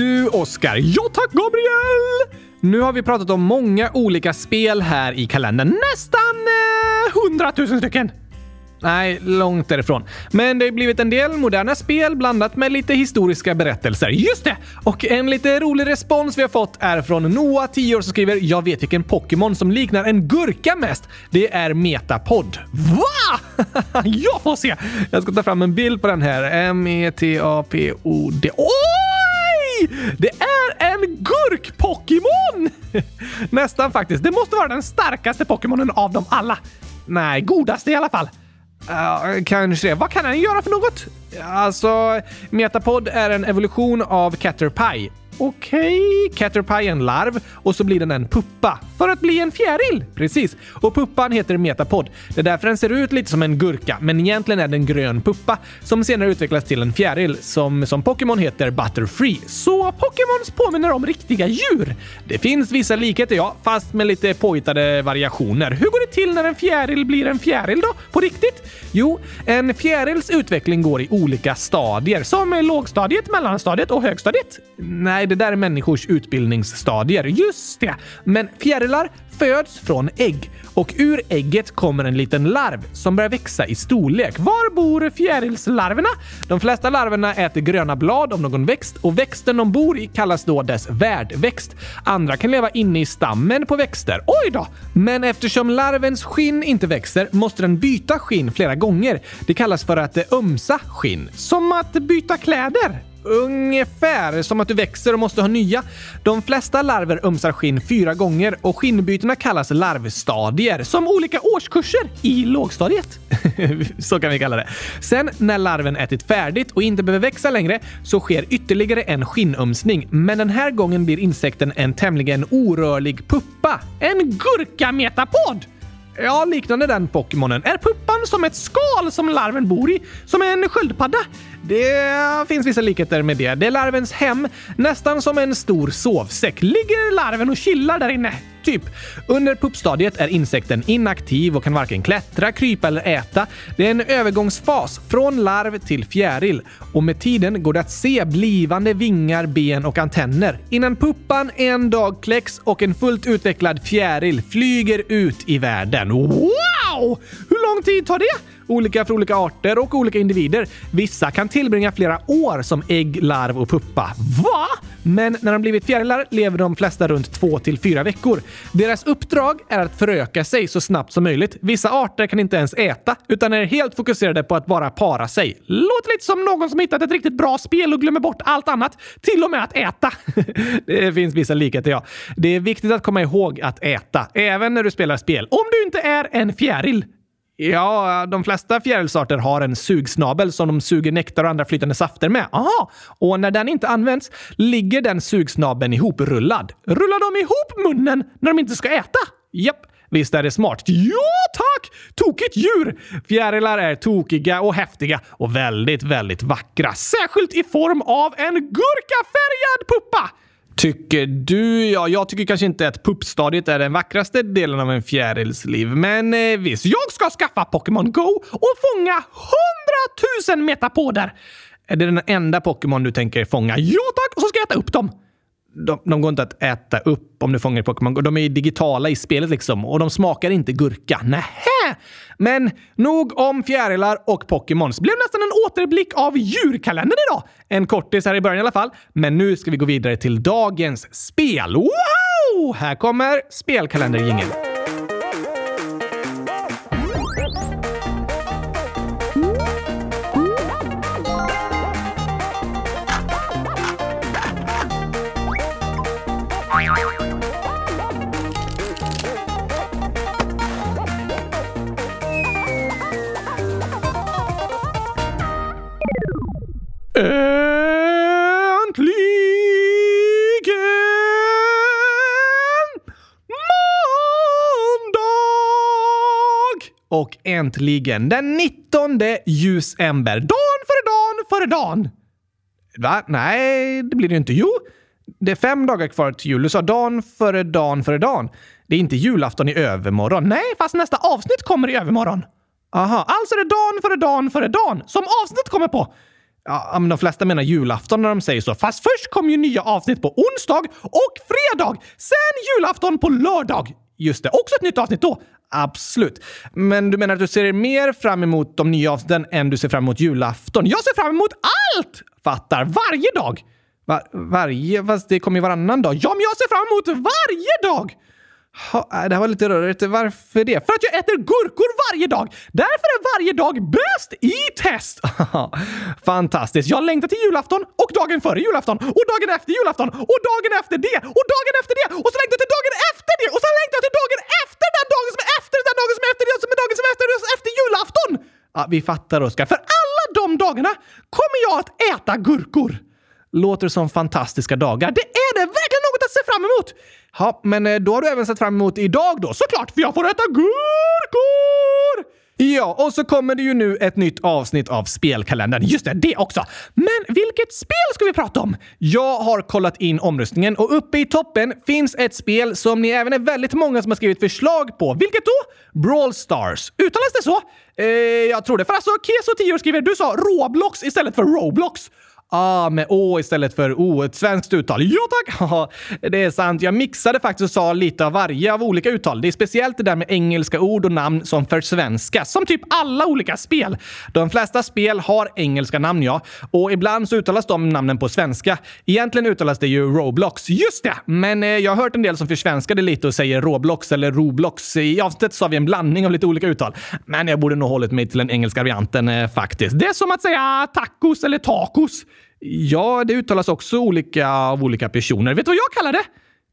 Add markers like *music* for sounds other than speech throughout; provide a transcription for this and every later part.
Du, Oskar. Ja tack, Gabriel! Nu har vi pratat om många olika spel här i kalendern. Nästan eh, hundratusen eh, stycken! Nej, långt därifrån. Men det har blivit en del moderna spel blandat med lite historiska berättelser. Just det! Och en lite rolig respons vi har fått är från Noah, 10 år, som skriver “Jag vet vilken Pokémon som liknar en gurka mest. Det är Metapod.” Va? *laughs* Jag får se! Jag ska ta fram en bild på den här. M-E-T-A-P-O-D. Oj! Det är en gurk-Pokémon! *laughs* Nästan faktiskt. Det måste vara den starkaste Pokémonen av dem alla. Nej, godaste i alla fall. Uh, kanske det. Vad kan den göra för något? Alltså, Metapod är en evolution av Caterpie Okej, okay. Caterpie är en larv och så blir den en puppa för att bli en fjäril. Precis. Och puppan heter Metapod. Det är därför den ser ut lite som en gurka, men egentligen är den en grön puppa som senare utvecklas till en fjäril som som Pokémon heter Butterfree. Så Pokémons påminner om riktiga djur. Det finns vissa likheter, ja, fast med lite påhittade variationer. Hur går det till när en fjäril blir en fjäril då? På riktigt? Jo, en fjärils utveckling går i olika stadier, som lågstadiet, mellanstadiet och högstadiet. Nej, det där är människors utbildningsstadier. Just det! Men fjärilar föds från ägg och ur ägget kommer en liten larv som börjar växa i storlek. Var bor fjärilslarverna? De flesta larverna äter gröna blad av någon växt och växten de bor i kallas då dess värdväxt. Andra kan leva inne i stammen på växter. Oj då! Men eftersom larvens skinn inte växer måste den byta skinn flera gånger. Det kallas för att ömsa skinn. Som att byta kläder. Ungefär som att du växer och måste ha nya. De flesta larver ömsar skinn fyra gånger och skinnbytena kallas larvstadier, som olika årskurser i lågstadiet. *laughs* så kan vi kalla det. Sen när larven ätit färdigt och inte behöver växa längre så sker ytterligare en skinnömsning, men den här gången blir insekten en tämligen orörlig puppa. En gurkametapod! Ja, liknande den Pokémonen. Är puppan som ett skal som larven bor i? Som en sköldpadda? Det finns vissa likheter med det. Det är larvens hem, nästan som en stor sovsäck. Ligger larven och chillar där inne? Typ. Under puppstadiet är insekten inaktiv och kan varken klättra, krypa eller äta. Det är en övergångsfas från larv till fjäril och med tiden går det att se blivande vingar, ben och antenner innan puppan en dag kläcks och en fullt utvecklad fjäril flyger ut i världen. Wow! Hur lång tid tar det? Olika för olika arter och olika individer. Vissa kan tillbringa flera år som ägg, larv och puppa. Va? Men när de blivit fjärilar lever de flesta runt två till fyra veckor. Deras uppdrag är att föröka sig så snabbt som möjligt. Vissa arter kan inte ens äta, utan är helt fokuserade på att bara para sig. Låter lite som någon som hittat ett riktigt bra spel och glömmer bort allt annat, till och med att äta. *laughs* det finns vissa likheter, ja. Det är viktigt att komma ihåg att äta, även när du spelar spel. Om du inte är en fjäril. Ja, de flesta fjärilsarter har en sugsnabel som de suger nektar och andra flytande safter med. Aha! Och när den inte används ligger den sugsnabeln ihoprullad. Rullar de ihop munnen när de inte ska äta? Japp. Visst är det smart? Ja, tack! Tokigt djur! Fjärilar är tokiga och häftiga och väldigt, väldigt vackra. Särskilt i form av en gurkafärgad puppa! Tycker du? Ja, jag tycker kanske inte att puppstadiet är den vackraste delen av en fjärils liv. Men eh, visst, jag ska skaffa Pokémon Go och fånga hundratusen metapoder! Är det den enda Pokémon du tänker fånga? Ja tack! Och så ska jag äta upp dem! De, de går inte att äta upp om du fångar Pokémon Go. De är digitala i spelet liksom och de smakar inte gurka. Nähä! Men nog om fjärilar och Pokémons. Blev nästan en återblick av djurkalendern idag. En kortis här i början i alla fall. Men nu ska vi gå vidare till dagens spel. Wow! Här kommer spelkalenderjingeln. Äntligen! Måndag! Och äntligen den 19 ljusember. Dan före dan före dan. Va? Nej, det blir det inte. Jo, det är fem dagar kvar till jul. Du sa dan före dan före dan. Det är inte julafton i övermorgon. Nej, fast nästa avsnitt kommer i övermorgon. Aha, alltså är det dan före dan före dan som avsnitt kommer på. Ja, men de flesta menar julafton när de säger så. Fast först kommer ju nya avsnitt på onsdag och fredag. Sen julafton på lördag. Just det, också ett nytt avsnitt då. Absolut. Men du menar att du ser mer fram emot de nya avsnitten än du ser fram emot julafton? Jag ser fram emot allt! Fattar. Varje dag. Var, varje? Fast det kommer ju varannan dag. Ja, men jag ser fram emot varje dag! Ha, äh, det här var lite rörigt. Varför det? För att jag äter gurkor varje dag! Därför är varje dag bäst i test! *laughs* Fantastiskt! Jag längtar till julafton och dagen före julafton och dagen efter julafton och dagen efter det och dagen efter det och så längtar jag till dagen efter det och så längtar jag till dagen efter den dagen som är efter den dagen som är efter det som är dagen som är efter det efter julafton! Ja, vi fattar Oskar. För alla de dagarna kommer jag att äta gurkor! Låter som fantastiska dagar. Det är det! Verkligen något att se fram emot! Ja, men eh, då har du även sett fram emot idag då, såklart, för jag får äta gurkor! Ja, och så kommer det ju nu ett nytt avsnitt av spelkalendern. Just det, det också! Men vilket spel ska vi prata om? Jag har kollat in omröstningen och uppe i toppen finns ett spel som ni även är väldigt många som har skrivit förslag på. Vilket då? Brawl Stars. Uttalas det så? Eh, jag tror det. För alltså, Keso 10 skriver du sa Roblox istället för Roblox. Ah, med Å istället för O. Ett svenskt uttal. Ja tack! *laughs* det är sant. Jag mixade faktiskt och sa lite av varje av olika uttal. Det är speciellt det där med engelska ord och namn som försvenskas. Som typ alla olika spel. De flesta spel har engelska namn, ja. Och ibland så uttalas de namnen på svenska. Egentligen uttalas det ju Roblox. Just det! Men eh, jag har hört en del som försvenskade lite och säger Roblox eller Roblox. I avsnittet sa vi en blandning av lite olika uttal. Men jag borde nog hållit mig till den engelska varianten eh, faktiskt. Det är som att säga tacos eller tacos. Ja, det uttalas också olika av olika personer. Vet du vad jag kallar det?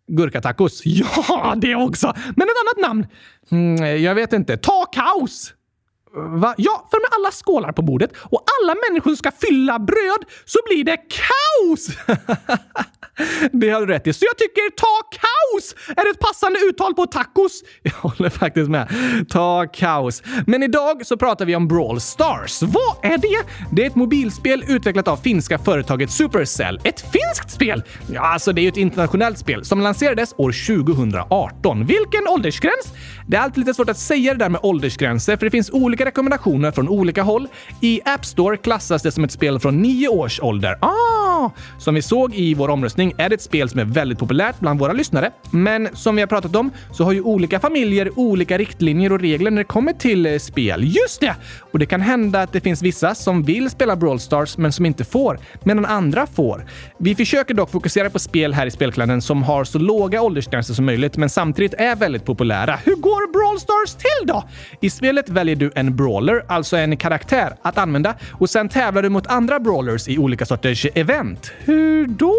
Gurkatacos. *laughs* Ja, det också! Men ett annat namn? Mm, jag vet inte. Ta kaos! Va? Ja, för med alla skålar på bordet och alla människor som ska fylla bröd så blir det kaos! *laughs* det har du rätt i. Så jag tycker ta kaos är ett passande uttal på tacos. *laughs* Jag håller faktiskt med. Ta kaos. Men idag så pratar vi om Brawl Stars. Vad är det? Det är ett mobilspel utvecklat av finska företaget Supercell. Ett finskt spel? Ja, alltså det är ju ett internationellt spel som lanserades år 2018. Vilken åldersgräns? Det är alltid lite svårt att säga det där med åldersgränser för det finns olika rekommendationer från olika håll. I App Store klassas det som ett spel från nio års ålder. Ah! Som vi såg i vår omröstning är det ett spel som är väldigt populärt bland våra lyssnare. Men som vi har pratat om så har ju olika familjer olika riktlinjer och regler när det kommer till eh, spel. Just det! Och det kan hända att det finns vissa som vill spela Brawl Stars men som inte får, medan andra får. Vi försöker dock fokusera på spel här i spelkalendern som har så låga åldersgränser som möjligt men samtidigt är väldigt populära. Hur går Brawl Stars till då? I spelet väljer du en brawler, alltså en karaktär, att använda och sen tävlar du mot andra brawlers i olika sorters event. Hur då?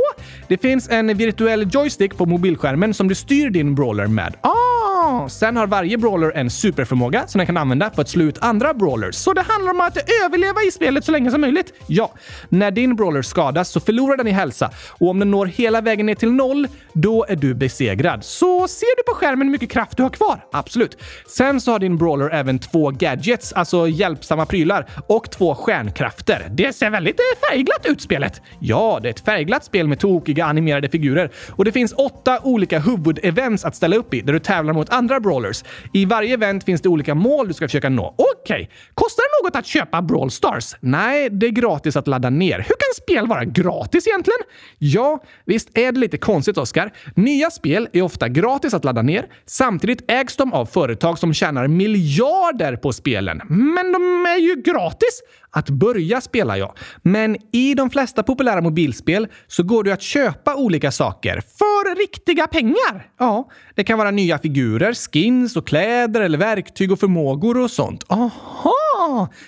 Det finns en virtuell joystick på mobilskärmen som du styr din brawler med. Ah! Sen har varje brawler en superförmåga som den kan använda för att slå ut andra brawlers. Så det handlar om att överleva i spelet så länge som möjligt. Ja, när din brawler skadas så förlorar den i hälsa och om den når hela vägen ner till noll, då är du besegrad. Så ser du på skärmen hur mycket kraft du har kvar? Absolut. Absolut. Sen så har din brawler även två gadgets, alltså hjälpsamma prylar, och två stjärnkrafter. Det ser väldigt eh, färgglatt ut spelet. Ja, det är ett färgglatt spel med tokiga animerade figurer och det finns åtta olika huvudevents att ställa upp i där du tävlar mot andra brawlers. I varje event finns det olika mål du ska försöka nå. Okej, okay. kostar det något att köpa Brawl Stars? Nej, det är gratis att ladda ner. Hur kan spel vara gratis egentligen? Ja, visst är det lite konstigt, Oskar. Nya spel är ofta gratis att ladda ner. Samtidigt ägs de av företag som tjänar miljarder på spelen. Men de är ju gratis! Att börja spela, ja. Men i de flesta populära mobilspel så går det att köpa olika saker för riktiga pengar. Ja, det kan vara nya figurer, skins och kläder eller verktyg och förmågor och sånt. Aha!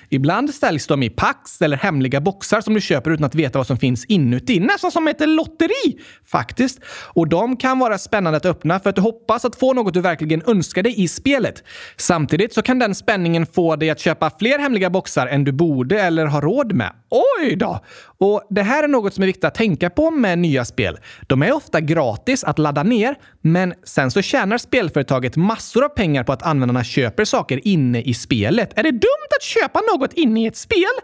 Ibland säljs de i packs eller hemliga boxar som du köper utan att veta vad som finns inuti. Nästan som ett lotteri, faktiskt. Och de kan vara spännande att öppna för att du hoppas att få något du verkligen önskar dig i spelet. Samtidigt så kan den spänningen få dig att köpa fler hemliga boxar än du borde eller har råd med. Oj då! Och det här är något som är viktigt att tänka på med nya spel. De är ofta gratis att ladda ner, men sen så tjänar spelföretaget massor av pengar på att användarna köper saker inne i spelet. Är det dumt att köpa något inne i ett spel?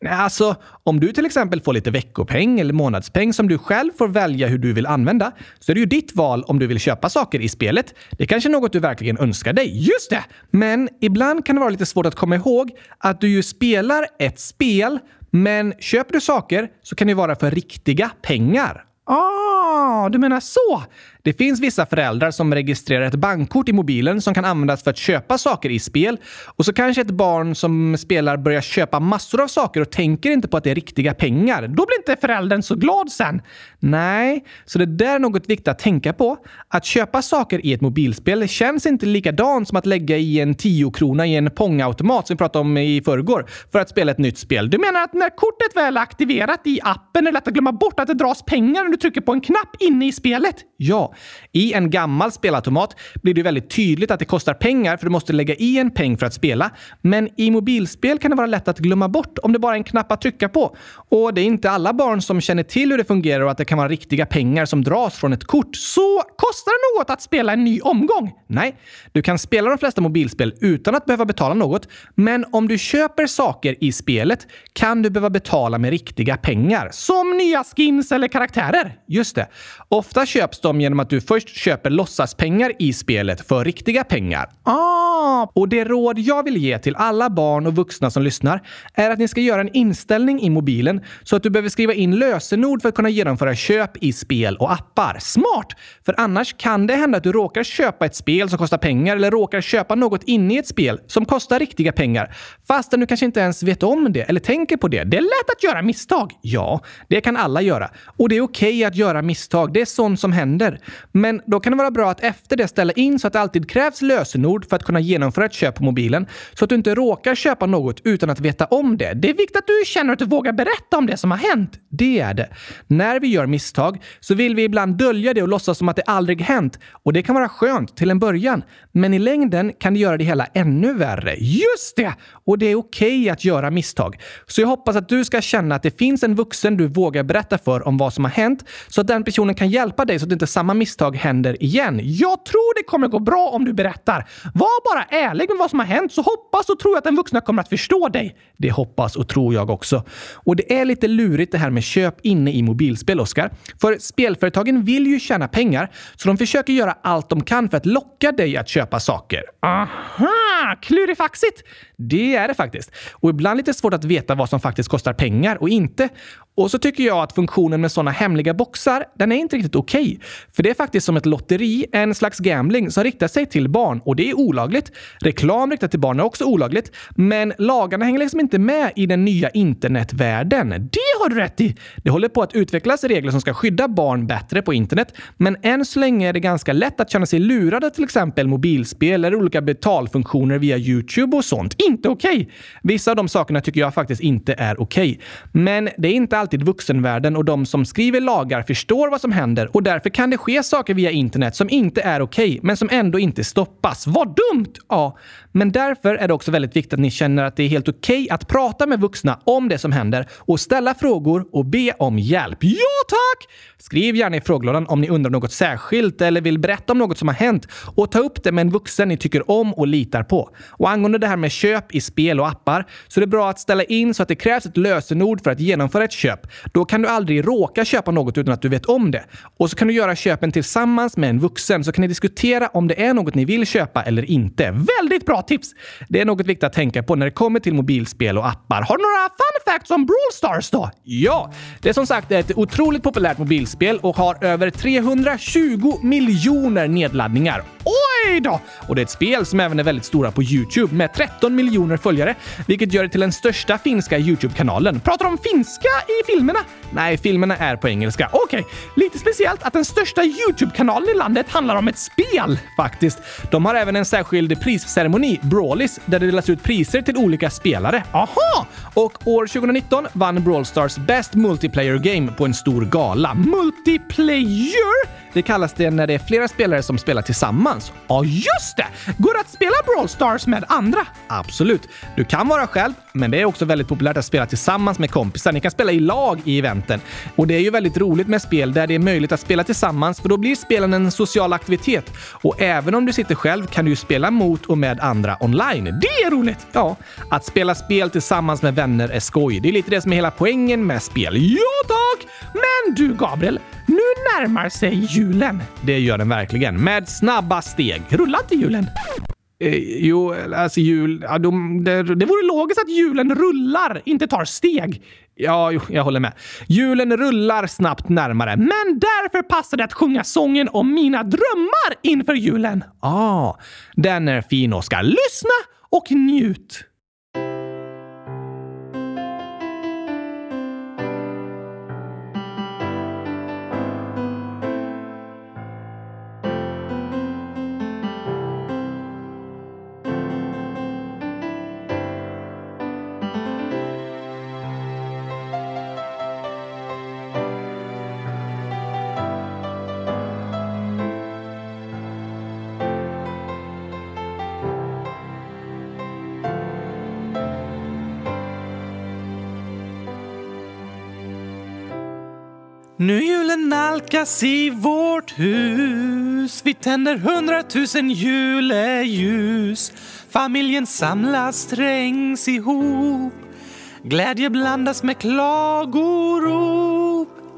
Nej, alltså, om du till exempel får lite veckopeng eller månadspeng som du själv får välja hur du vill använda, så är det ju ditt val om du vill köpa saker i spelet. Det kanske är något du verkligen önskar dig. Just det! Men ibland kan det vara lite svårt att komma ihåg att du ju spelar ett spel Men köper du saker så kan det vara för riktiga pengar. Ah, du menar så! Det finns vissa föräldrar som registrerar ett bankkort i mobilen som kan användas för att köpa saker i spel. Och så kanske ett barn som spelar börjar köpa massor av saker och tänker inte på att det är riktiga pengar. Då blir inte föräldern så glad sen. Nej, så det där är något viktigt att tänka på. Att köpa saker i ett mobilspel känns inte likadant som att lägga i en 10 krona i en pongautomat som vi pratade om i förrgår för att spela ett nytt spel. Du menar att när kortet väl är aktiverat i appen är det lätt att glömma bort att det dras pengar när du trycker på en knapp inne i spelet? Ja, i en gammal spelautomat blir det väldigt tydligt att det kostar pengar för du måste lägga i en peng för att spela. Men i mobilspel kan det vara lätt att glömma bort om det bara är en knapp att trycka på. Och det är inte alla barn som känner till hur det fungerar och att det kan vara riktiga pengar som dras från ett kort. Så kostar det något att spela en ny omgång? Nej, du kan spela de flesta mobilspel utan att behöva betala något. Men om du köper saker i spelet kan du behöva betala med riktiga pengar. Som nya skins eller karaktärer. Just det. Ofta köps de genom att att du först köper låtsaspengar i spelet för riktiga pengar. Ah! Och det råd jag vill ge till alla barn och vuxna som lyssnar är att ni ska göra en inställning i mobilen så att du behöver skriva in lösenord för att kunna genomföra köp i spel och appar. Smart! För annars kan det hända att du råkar köpa ett spel som kostar pengar eller råkar köpa något inne i ett spel som kostar riktiga pengar fastän du kanske inte ens vet om det eller tänker på det. Det är lätt att göra misstag. Ja, det kan alla göra. Och det är okej okay att göra misstag. Det är sånt som händer. Men då kan det vara bra att efter det ställa in så att det alltid krävs lösenord för att kunna genomföra ett köp på mobilen så att du inte råkar köpa något utan att veta om det. Det är viktigt att du känner att du vågar berätta om det som har hänt. Det är det. När vi gör misstag så vill vi ibland dölja det och låtsas som att det aldrig hänt. Och det kan vara skönt till en början. Men i längden kan det göra det hela ännu värre. Just det! Och det är okej okay att göra misstag. Så jag hoppas att du ska känna att det finns en vuxen du vågar berätta för om vad som har hänt så att den personen kan hjälpa dig så att inte samma misstag händer igen. Jag tror det kommer gå bra om du berättar. Var bara ärlig med vad som har hänt så hoppas och tror jag att den vuxna kommer att förstå dig. Det hoppas och tror jag också. Och det är lite lurigt det här med köp inne i mobilspel, Oskar. För spelföretagen vill ju tjäna pengar, så de försöker göra allt de kan för att locka dig att köpa saker. Aha! Klurifaxigt! Det är det faktiskt. Och ibland lite svårt att veta vad som faktiskt kostar pengar och inte. Och så tycker jag att funktionen med sådana hemliga boxar, den är inte riktigt okej. Okay. För det är faktiskt som ett lotteri, en slags gambling som riktar sig till barn och det är olagligt. Reklam riktat till barn är också olagligt, men lagarna hänger liksom inte med i den nya internetvärlden. Det har du rätt i! Det håller på att utvecklas regler som ska skydda barn bättre på internet, men än så länge är det ganska lätt att känna sig lurad av till exempel mobilspel eller olika betalfunktioner via Youtube och sånt. Inte okej! Okay. Vissa av de sakerna tycker jag faktiskt inte är okej. Okay. Men det är inte alltid vuxenvärlden och de som skriver lagar förstår vad som händer och därför kan det ske saker via internet som inte är okej, okay, men som ändå inte stoppas. Vad dumt! Ja, men därför är det också väldigt viktigt att ni känner att det är helt okej okay att prata med vuxna om det som händer och ställa frågor och be om hjälp. Ja, tack! Skriv gärna i frågelådan om ni undrar något särskilt eller vill berätta om något som har hänt och ta upp det med en vuxen ni tycker om och litar på. Och angående det här med köp i spel och appar så är det bra att ställa in så att det krävs ett lösenord för att genomföra ett köp. Då kan du aldrig råka köpa något utan att du vet om det. Och så kan du göra köpen tillsammans med en vuxen så kan ni diskutera om det är något ni vill köpa eller inte. Väldigt bra tips! Det är något viktigt att tänka på när det kommer till mobilspel och appar. Har du några fun facts om Brawl Stars då? Ja, det är som sagt ett otroligt populärt mobilspel och har över 320 miljoner nedladdningar. Oj då! Och det är ett spel som även är väldigt stora på Youtube med 13 miljoner följare, vilket gör det till den största finska Youtube-kanalen. Pratar de finska i filmerna? Nej, filmerna är på engelska. Okej, okay. lite speciellt att den största Youtube-kanalen i landet handlar om ett spel, faktiskt. De har även en särskild prisceremoni, Brawlis, där det delas ut priser till olika spelare. Aha! Och år 2019 vann Brawl Stars Best Multiplayer Game på en stor gala. Multiplayer? Det kallas det när det är flera spelare som spelar tillsammans. Ja, just det! Går det att spela Brawl Stars med andra? Absolut. Du kan vara själv, men det är också väldigt populärt att spela tillsammans med kompisar. Ni kan spela i lag i eventen. Och det är ju väldigt roligt med spel där det är möjligt att spela tillsammans, för då blir spelen en social aktivitet. Och även om du sitter själv kan du ju spela mot och med andra online. Det är roligt! Ja, att spela spel tillsammans med vänner är skoj. Det är lite det som är hela poängen med spel. Ja, tack! Men du, Gabriel, nu närmar sig julen. Det gör den verkligen. Med snabba steg. Rulla inte julen? Eh, jo, alltså jul... Ja, de, det, det vore logiskt att hjulen rullar, inte tar steg. Ja, jo, jag håller med. Julen rullar snabbt närmare, men därför passar det att sjunga sången om mina drömmar inför julen. Ah, den är fin, Oskar. Lyssna och njut! Nu julen nalkas i vårt hus. Vi tänder hundratusen juleljus. Familjen samlas, trängs ihop. Glädje blandas med klagorop.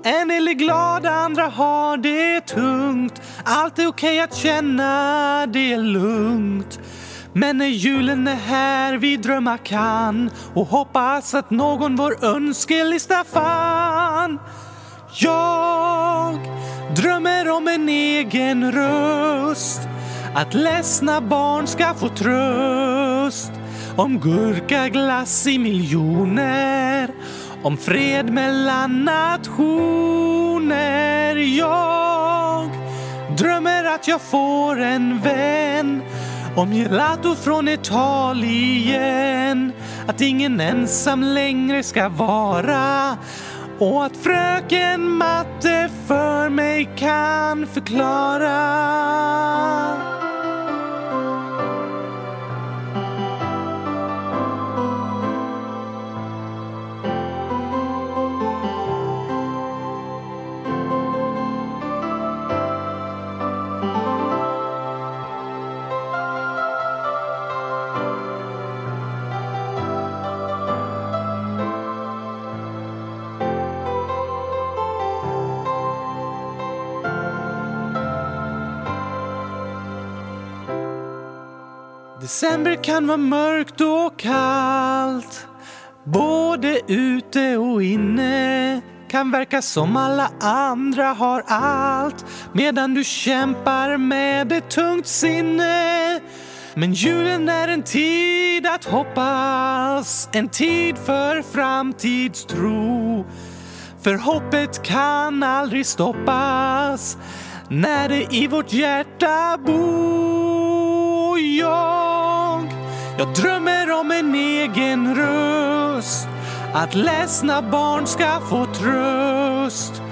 En del är glada, andra har det tungt. Allt är okej att känna det är lugnt. Men när julen är här vi drömma kan och hoppas att någon vår önskelista fann jag drömmer om en egen röst. Att ledsna barn ska få tröst. Om gurkaglass i miljoner. Om fred mellan nationer. Jag drömmer att jag får en vän. Om gelato från Italien. Att ingen ensam längre ska vara och att fröken matte för mig kan förklara. December kan vara mörkt och kallt Både ute och inne kan verka som alla andra har allt medan du kämpar med ett tungt sinne. Men julen är en tid att hoppas, en tid för framtidstro. För hoppet kan aldrig stoppas när det i vårt hjärta bor. Jag, jag drömmer om en egen röst. Att ledsna barn ska få tröst.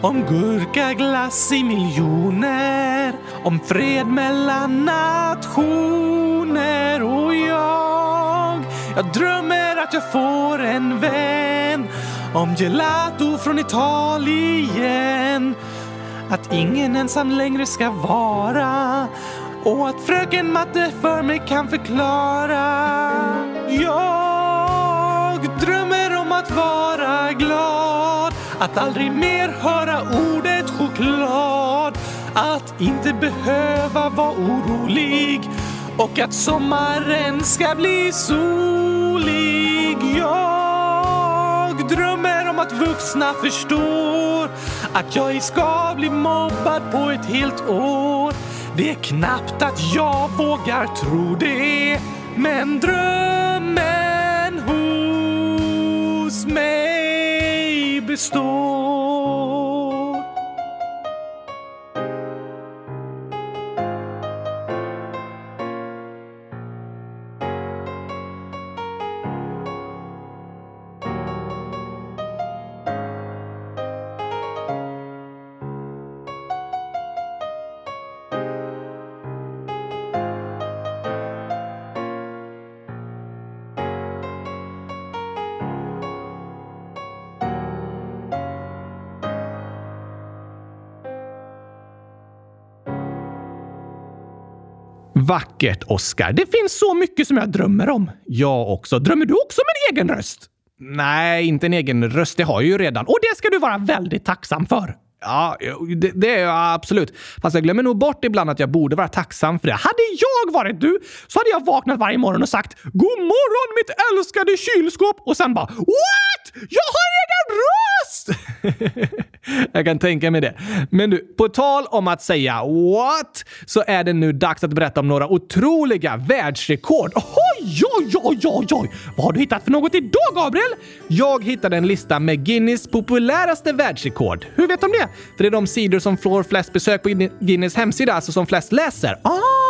Om gurkaglass i miljoner. Om fred mellan nationer. Och jag jag drömmer att jag får en vän. Om gelato från Italien. Att ingen ensam längre ska vara och att fröken matte för mig kan förklara. Jag drömmer om att vara glad att aldrig mer höra ordet choklad att inte behöva vara orolig och att sommaren ska bli solig. Jag drömmer om att vuxna förstår att jag ej ska bli mobbad på ett helt år. Det är knappt att jag vågar tro det men drömmen hos mig består. Vackert, Oscar. Det finns så mycket som jag drömmer om. Jag också. Drömmer du också om en egen röst? Nej, inte en egen röst. Det har jag ju redan. Och det ska du vara väldigt tacksam för. Ja, det, det är jag absolut. Fast jag glömmer nog bort ibland att jag borde vara tacksam för det. Hade jag varit du så hade jag vaknat varje morgon och sagt “God morgon mitt älskade kylskåp” och sen bara “What? Jag har egen röst!” *laughs* Jag kan tänka mig det. Men du, på tal om att säga “What?” så är det nu dags att berätta om några otroliga världsrekord. Oj, oj, oj, oj, oj! Vad har du hittat för något idag, Gabriel? Jag hittade en lista med Guinness populäraste världsrekord. Hur vet de det? För det är de sidor som får flest besök på Guinness hemsida, alltså som flest läser. Ah!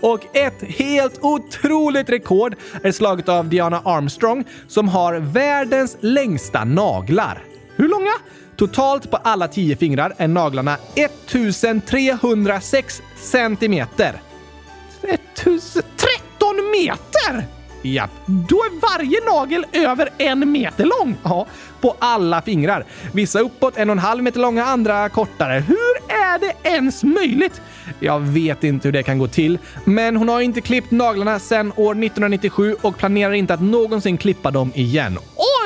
Och ett helt otroligt rekord är slaget av Diana Armstrong som har världens längsta naglar. Hur långa? Totalt på alla tio fingrar är naglarna 1306 centimeter. 13 meter! Japp, då är varje nagel över en meter lång. Ja, på alla fingrar. Vissa uppåt en och en halv meter långa, andra kortare. Hur är det ens möjligt? Jag vet inte hur det kan gå till, men hon har inte klippt naglarna sedan år 1997 och planerar inte att någonsin klippa dem igen.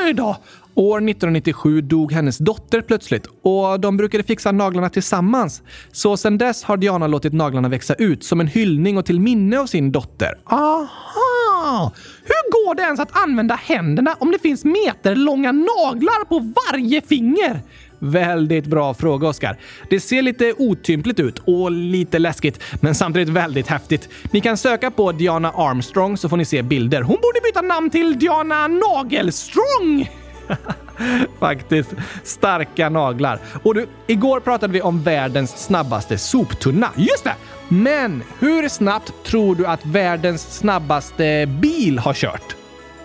Oj då! År 1997 dog hennes dotter plötsligt och de brukade fixa naglarna tillsammans. Så sedan dess har Diana låtit naglarna växa ut som en hyllning och till minne av sin dotter. Aha! Hur går det ens att använda händerna om det finns meterlånga naglar på varje finger? Väldigt bra fråga, Oskar. Det ser lite otympligt ut och lite läskigt, men samtidigt väldigt häftigt. Ni kan söka på Diana Armstrong så får ni se bilder. Hon borde byta namn till Diana Nagelstrong! *laughs* Faktiskt. Starka naglar. Och du, igår pratade vi om världens snabbaste soptunna. Just det! Men hur snabbt tror du att världens snabbaste bil har kört?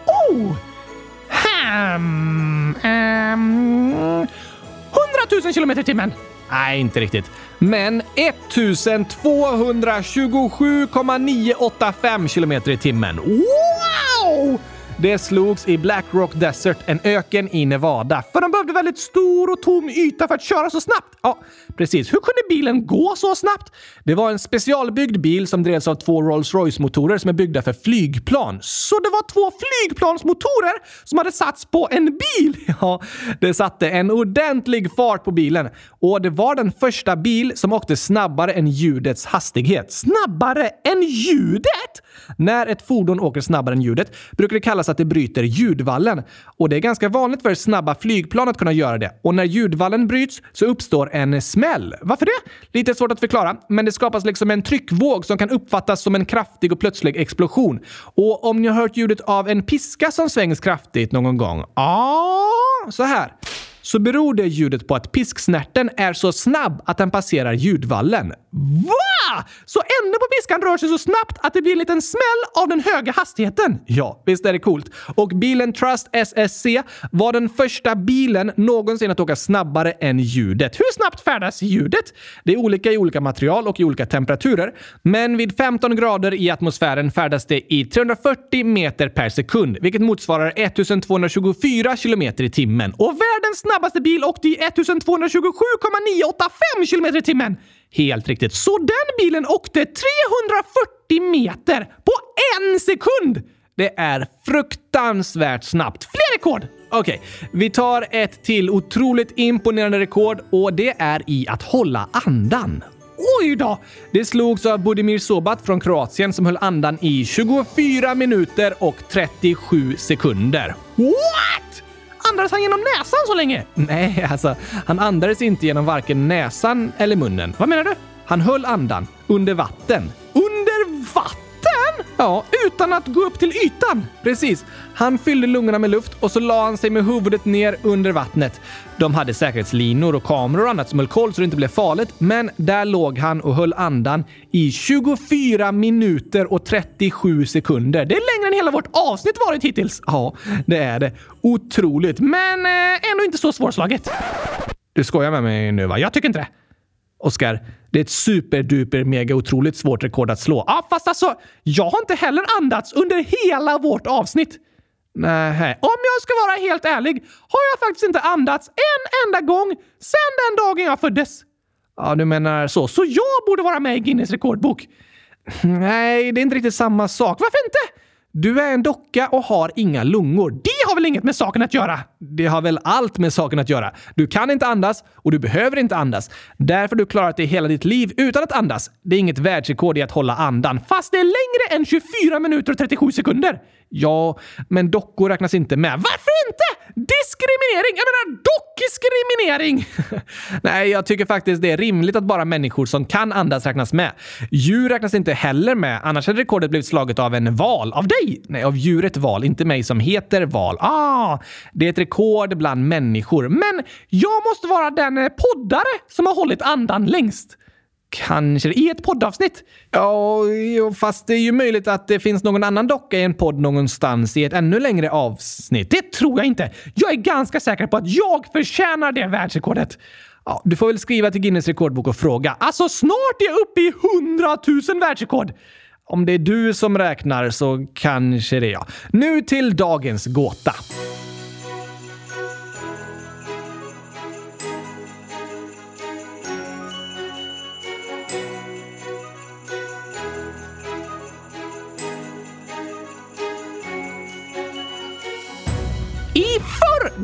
Oh! Hmm, um, 100 000 kilometer i timmen. Nej, inte riktigt. Men 1227,985 kilometer i timmen. Wow! Det slogs i Black Rock Desert, en öken i Nevada. För de behövde väldigt stor och tom yta för att köra så snabbt. Ja, precis. Hur kunde bilen gå så snabbt? Det var en specialbyggd bil som drevs av två Rolls-Royce-motorer som är byggda för flygplan. Så det var två flygplansmotorer som hade satts på en bil! *laughs* Ja, det satte en ordentlig fart på bilen. Och det var den första bil som åkte snabbare än ljudets hastighet. Snabbare än ljudet? När ett fordon åker snabbare än ljudet brukar det kallas att det bryter ljudvallen. Och det är ganska vanligt för snabba flygplan att kunna göra det. Och när ljudvallen bryts så uppstår en smäll. Varför det? Lite svårt att förklara, men det skapas liksom en tryckvåg som kan uppfattas som en kraftig och plötslig explosion. Och om ni har hört ljudet av en piska som svängs kraftigt någon gång? Ja, så här så beror det ljudet på att pisksnärten är så snabb att den passerar ljudvallen. Va? Så änden på piskan rör sig så snabbt att det blir en liten smäll av den höga hastigheten? Ja, visst är det coolt. Och bilen Trust SSC var den första bilen någonsin att åka snabbare än ljudet. Hur snabbt färdas ljudet? Det är olika i olika material och i olika temperaturer. Men vid 15 grader i atmosfären färdas det i 340 meter per sekund, vilket motsvarar 1224 kilometer i timmen. Och världens snabbaste bil åkte i 1227,985 kilometer i timmen. Helt riktigt. Så den bilen åkte 340 meter på en sekund! Det är fruktansvärt snabbt. Fler rekord! Okej, okay, vi tar ett till otroligt imponerande rekord och det är i att hålla andan. Oj då! Det slogs av Budimir Sobat från Kroatien som höll andan i 24 minuter och 37 sekunder. What? Andades han genom näsan så länge? Nej, alltså han andades inte genom varken näsan eller munnen. Vad menar du? Han höll andan under vatten. Under vatten? Ja, utan att gå upp till ytan. Precis. Han fyllde lungorna med luft och så la han sig med huvudet ner under vattnet. De hade säkerhetslinor och kameror och annat som höll koll så det inte blev farligt, men där låg han och höll andan i 24 minuter och 37 sekunder. Det är längre än hela vårt avsnitt varit hittills. Ja, det är det. Otroligt, men eh, ändå inte så svårslaget. Du skojar med mig nu va? Jag tycker inte det. Oskar, det är ett superduper mega otroligt svårt rekord att slå. Ja, fast alltså, jag har inte heller andats under hela vårt avsnitt. Nej, om jag ska vara helt ärlig har jag faktiskt inte andats en enda gång sedan den dagen jag föddes. Ja, du menar så. Så jag borde vara med i Guinness rekordbok? Nej, det är inte riktigt samma sak. Varför inte? Du är en docka och har inga lungor. Det har väl inget med saken att göra? Det har väl allt med saken att göra. Du kan inte andas och du behöver inte andas. Därför har du klarat dig hela ditt liv utan att andas. Det är inget världsrekord i att hålla andan, fast det är längre än 24 minuter och 37 sekunder. Ja, men dockor räknas inte med. Varför inte? Diskriminering! Jag menar dockdiskriminering! *laughs* Nej, jag tycker faktiskt det är rimligt att bara människor som kan andas räknas med. Djur räknas inte heller med, annars hade rekordet blivit slaget av en val. Av dig! Nej, av djuret val, inte mig som heter val. Ah, det är ett rekord bland människor. Men jag måste vara den poddare som har hållit andan längst. Kanske i ett poddavsnitt? Ja, fast det är ju möjligt att det finns någon annan docka i en podd någonstans i ett ännu längre avsnitt. Det tror jag inte. Jag är ganska säker på att jag förtjänar det världsrekordet. Ja, du får väl skriva till Guinness rekordbok och fråga. Alltså snart är jag uppe i 100 000 världsrekord! Om det är du som räknar så kanske det är jag. Nu till dagens gåta.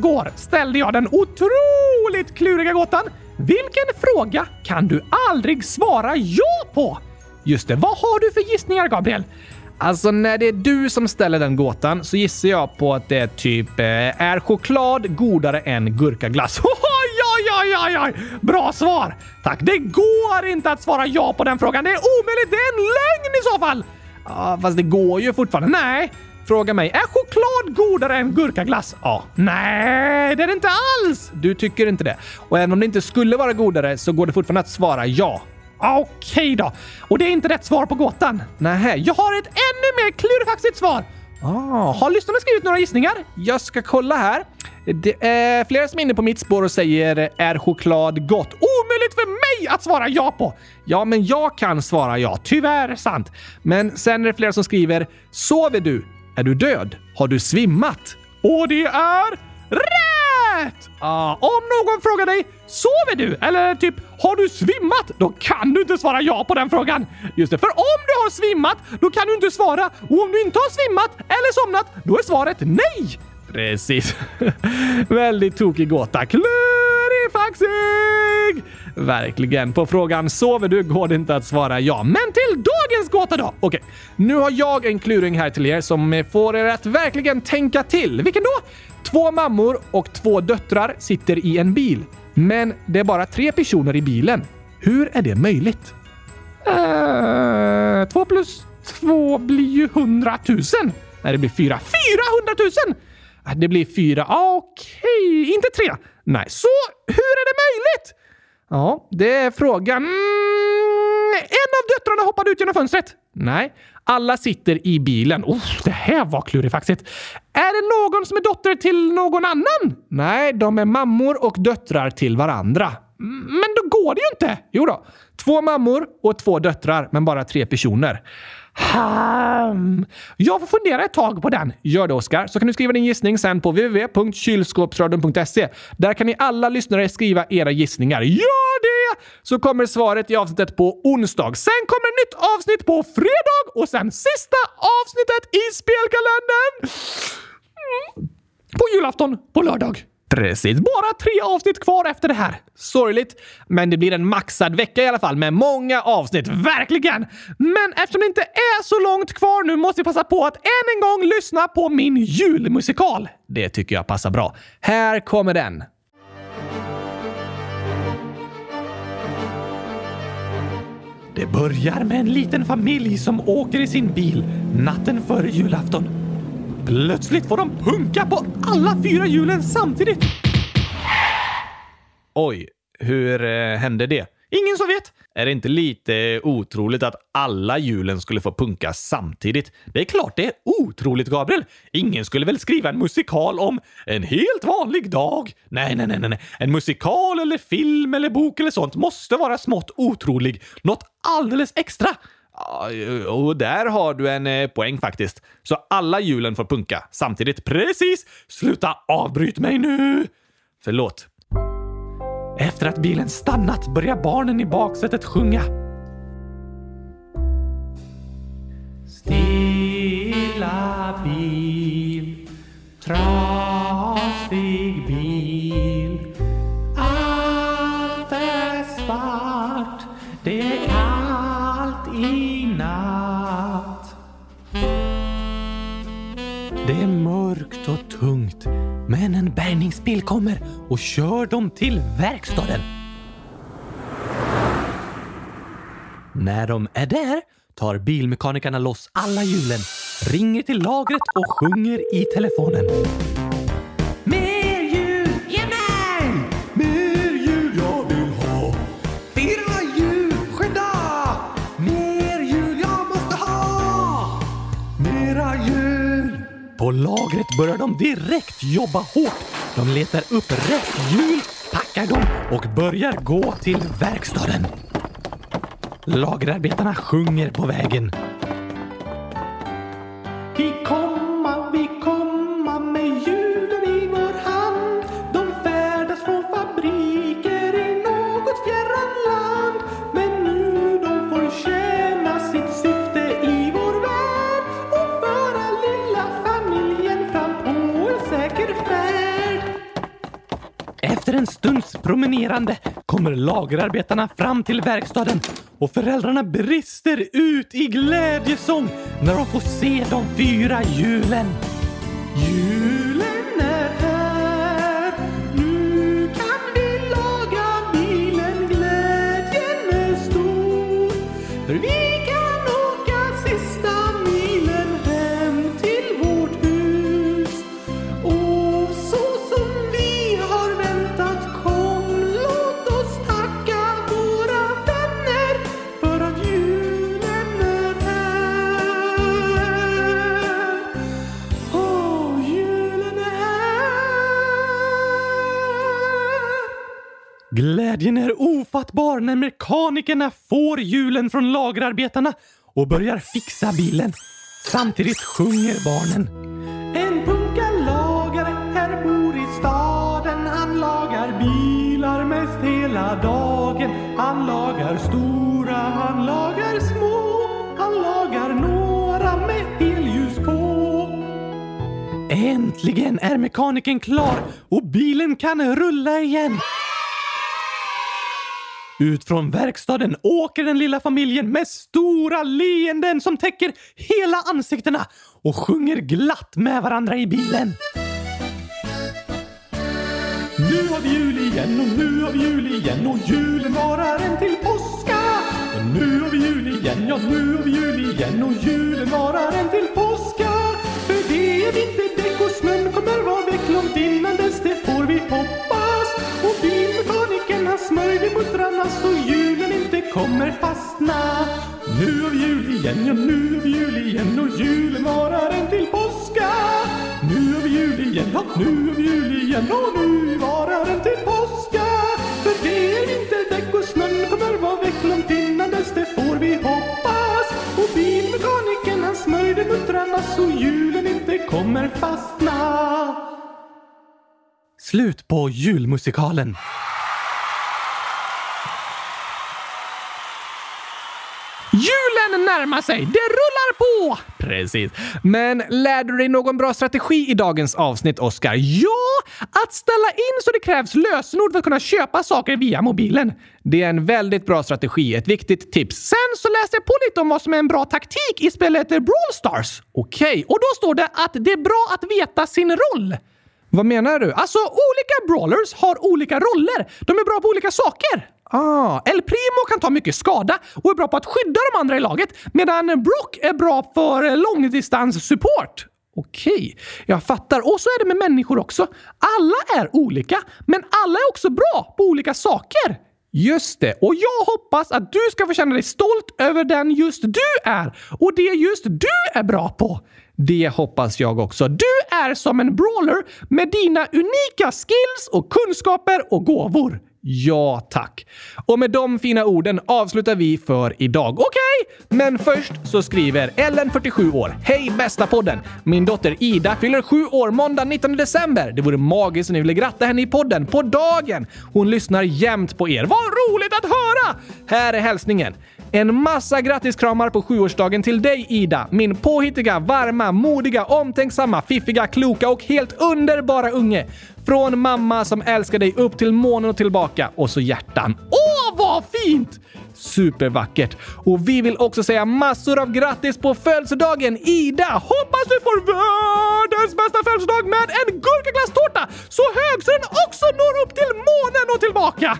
Igår ställde jag den otroligt kluriga gåtan. Vilken fråga kan du aldrig svara ja på? Just det, vad har du för gissningar, Gabriel? Alltså, när det är du som ställer den gåtan så gissar jag på att det är typ eh, är choklad godare än gurkaglass? *laughs* Oj, oj, oj, oj! Bra svar! Tack. Det går inte att svara ja på den frågan. Det är omöjligt. Det är en lögn i så fall! Ja, fast det går ju fortfarande. Nej, Fråga mig, är choklad godare än gurkaglass? Ja. Nej, det är det inte alls! Du tycker inte det. Och även om det inte skulle vara godare så går det fortfarande att svara ja. Okej då. Och det är inte rätt svar på gåtan? Nej, jag har ett ännu mer klurifaxigt svar. Ah, har lyssnarna skrivit några gissningar? Jag ska kolla här. Det är flera som är inne på mitt spår och säger “Är choklad gott?” Omöjligt för mig att svara ja på! Ja, men jag kan svara ja. Tyvärr sant. Men sen är det flera som skriver “Sover du?” Är du död? Har du svimmat? Och det är rätt! Uh, om någon frågar dig “Sover du?” eller typ “Har du svimmat?” Då kan du inte svara ja på den frågan. Just det, för om du har svimmat, då kan du inte svara. Och om du inte har svimmat eller somnat, då är svaret nej! Precis. *laughs* Väldigt tokig gåta faxig! Verkligen. På frågan “Sover du?” går det inte att svara ja. Men till dagens gåta då! Okej, okay. nu har jag en kluring här till er som får er att verkligen tänka till. Vilken då? Två mammor och två döttrar sitter i en bil. Men det är bara tre personer i bilen. Hur är det möjligt? Uh, två plus två blir ju hundratusen. Nej, det blir fyra. 400 000! Äh, det blir fyra. Ah, okej, okay. inte tre. Nej, så hur är det möjligt? Ja, det är frågan. Mm, en av döttrarna hoppade ut genom fönstret. Nej, alla sitter i bilen. Oh, det här var klurifaxigt. Är det någon som är dotter till någon annan? Nej, de är mammor och döttrar till varandra. Mm, men då går det ju inte! Jo då. Två mammor och två döttrar, men bara tre personer. Hmm. Jag får fundera ett tag på den. Gör det, Oskar. Så kan du skriva din gissning sen på www.kylskåpsradion.se. Där kan ni alla lyssnare skriva era gissningar. Gör det! Så kommer svaret i avsnittet på onsdag. Sen kommer ett nytt avsnitt på fredag och sen sista avsnittet i spelkalendern mm. på julafton på lördag. Precis. Bara tre avsnitt kvar efter det här. Sorgligt, men det blir en maxad vecka i alla fall med många avsnitt. Verkligen! Men eftersom det inte är så långt kvar nu måste jag passa på att än en gång lyssna på min julmusikal. Det tycker jag passar bra. Här kommer den. Det börjar med en liten familj som åker i sin bil natten före julafton. Plötsligt får de punka på alla fyra hjulen samtidigt. Oj, hur eh, hände det? Ingen som vet. Är det inte lite otroligt att alla hjulen skulle få punka samtidigt? Det är klart det är otroligt, Gabriel. Ingen skulle väl skriva en musikal om en helt vanlig dag? Nej, nej, nej, nej. En musikal eller film eller bok eller sånt måste vara smått otrolig. Något alldeles extra. Och där har du en eh, poäng faktiskt. Så alla hjulen får punka samtidigt. Precis! Sluta avbryt mig nu! Förlåt. Efter att bilen stannat börjar barnen i baksätet sjunga. Stilla bil. Trasig bil. Men en bärgningsbil kommer och kör dem till verkstaden. När de är där tar bilmekanikerna loss alla hjulen, ringer till lagret och sjunger i telefonen. Börjar de direkt jobba hårt. De letar upp rätt hjul, packar dem och börjar gå till verkstaden. Lagerarbetarna sjunger på vägen. Promenerande kommer lagerarbetarna fram till verkstaden och föräldrarna brister ut i glädjesång när de får se de fyra hjulen. Julen är här, nu kan vi laga bilen, glädjen är stor. För vi Glädjen är ofattbar när mekanikerna får hjulen från lagerarbetarna och börjar fixa bilen. Samtidigt sjunger barnen. En punkalagare här bor i staden. Han lagar bilar mest hela dagen. Han lagar stora, han lagar små. Han lagar några med helljus på. Äntligen är mekanikern klar och bilen kan rulla igen. Ut från verkstaden åker den lilla familjen med stora leenden som täcker hela ansiktena och sjunger glatt med varandra i bilen. Nu har vi jul igen och nu har vi jul igen och julen varar en till påska. Och nu har vi jul igen, ja nu har vi jul igen och julen varar en till påska. För det är vinterdäck och snön kommer vara väck långt innan dess, det får vi hoppas. Och har smörjde muttrarna så julen inte kommer fastna. Nu är jul igen, ja nu är jul igen och julen varar en till påska. Nu är jul igen, ja nu är jul igen och nu varar en till påska. För det är vinterdäck och snön kommer vara väck långt innan dess, det får vi hoppas. Och bilmekanikern han smörjde muttrarna så julen inte kommer fastna. Slut på julmusikalen. Julen närmar sig! Det rullar på! Precis. Men lärde du dig någon bra strategi i dagens avsnitt, Oskar? Ja! Att ställa in så det krävs lösenord för att kunna köpa saker via mobilen. Det är en väldigt bra strategi, ett viktigt tips. Sen så läste jag på lite om vad som är en bra taktik i spelet Brawl Stars. Okej, okay. och då står det att det är bra att veta sin roll. Vad menar du? Alltså, olika brawlers har olika roller. De är bra på olika saker. Ah, El Primo kan ta mycket skada och är bra på att skydda de andra i laget medan Brock är bra för långdistanssupport. Okej, jag fattar. Och så är det med människor också. Alla är olika, men alla är också bra på olika saker. Just det, och jag hoppas att du ska få känna dig stolt över den just du är och det just du är bra på. Det hoppas jag också. Du är som en brawler med dina unika skills och kunskaper och gåvor. Ja, tack. Och med de fina orden avslutar vi för idag. Okej, okay? men först så skriver Ellen, 47 år. Hej bästa podden! Min dotter Ida fyller sju år måndag 19 december. Det vore magiskt om ni ville gratta henne i podden på dagen. Hon lyssnar jämt på er. Vad roligt att höra! Här är hälsningen. En massa grattiskramar på sjuårsdagen till dig Ida, min påhittiga, varma, modiga, omtänksamma, fiffiga, kloka och helt underbara unge. Från mamma som älskar dig upp till månen och tillbaka. Och så hjärtan. Åh, vad fint! Supervackert! Och vi vill också säga massor av grattis på födelsedagen Ida! Hoppas du får världens bästa födelsedag med en gurkaglasstårta så hög så den också når upp till månen och tillbaka!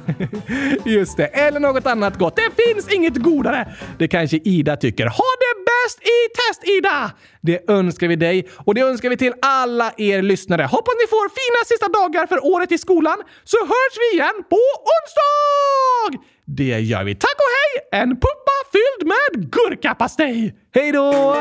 *laughs* Just det, eller något annat gott. Det finns inget godare! Det kanske Ida tycker. Ha det bäst i test Ida! Det önskar vi dig och det önskar vi till alla er lyssnare. Hoppas ni får fina sista dagar för året i skolan så hörs vi igen på onsdag! Det gör vi. Tack och hej! En puppa fylld med gurkapastej! Hej då!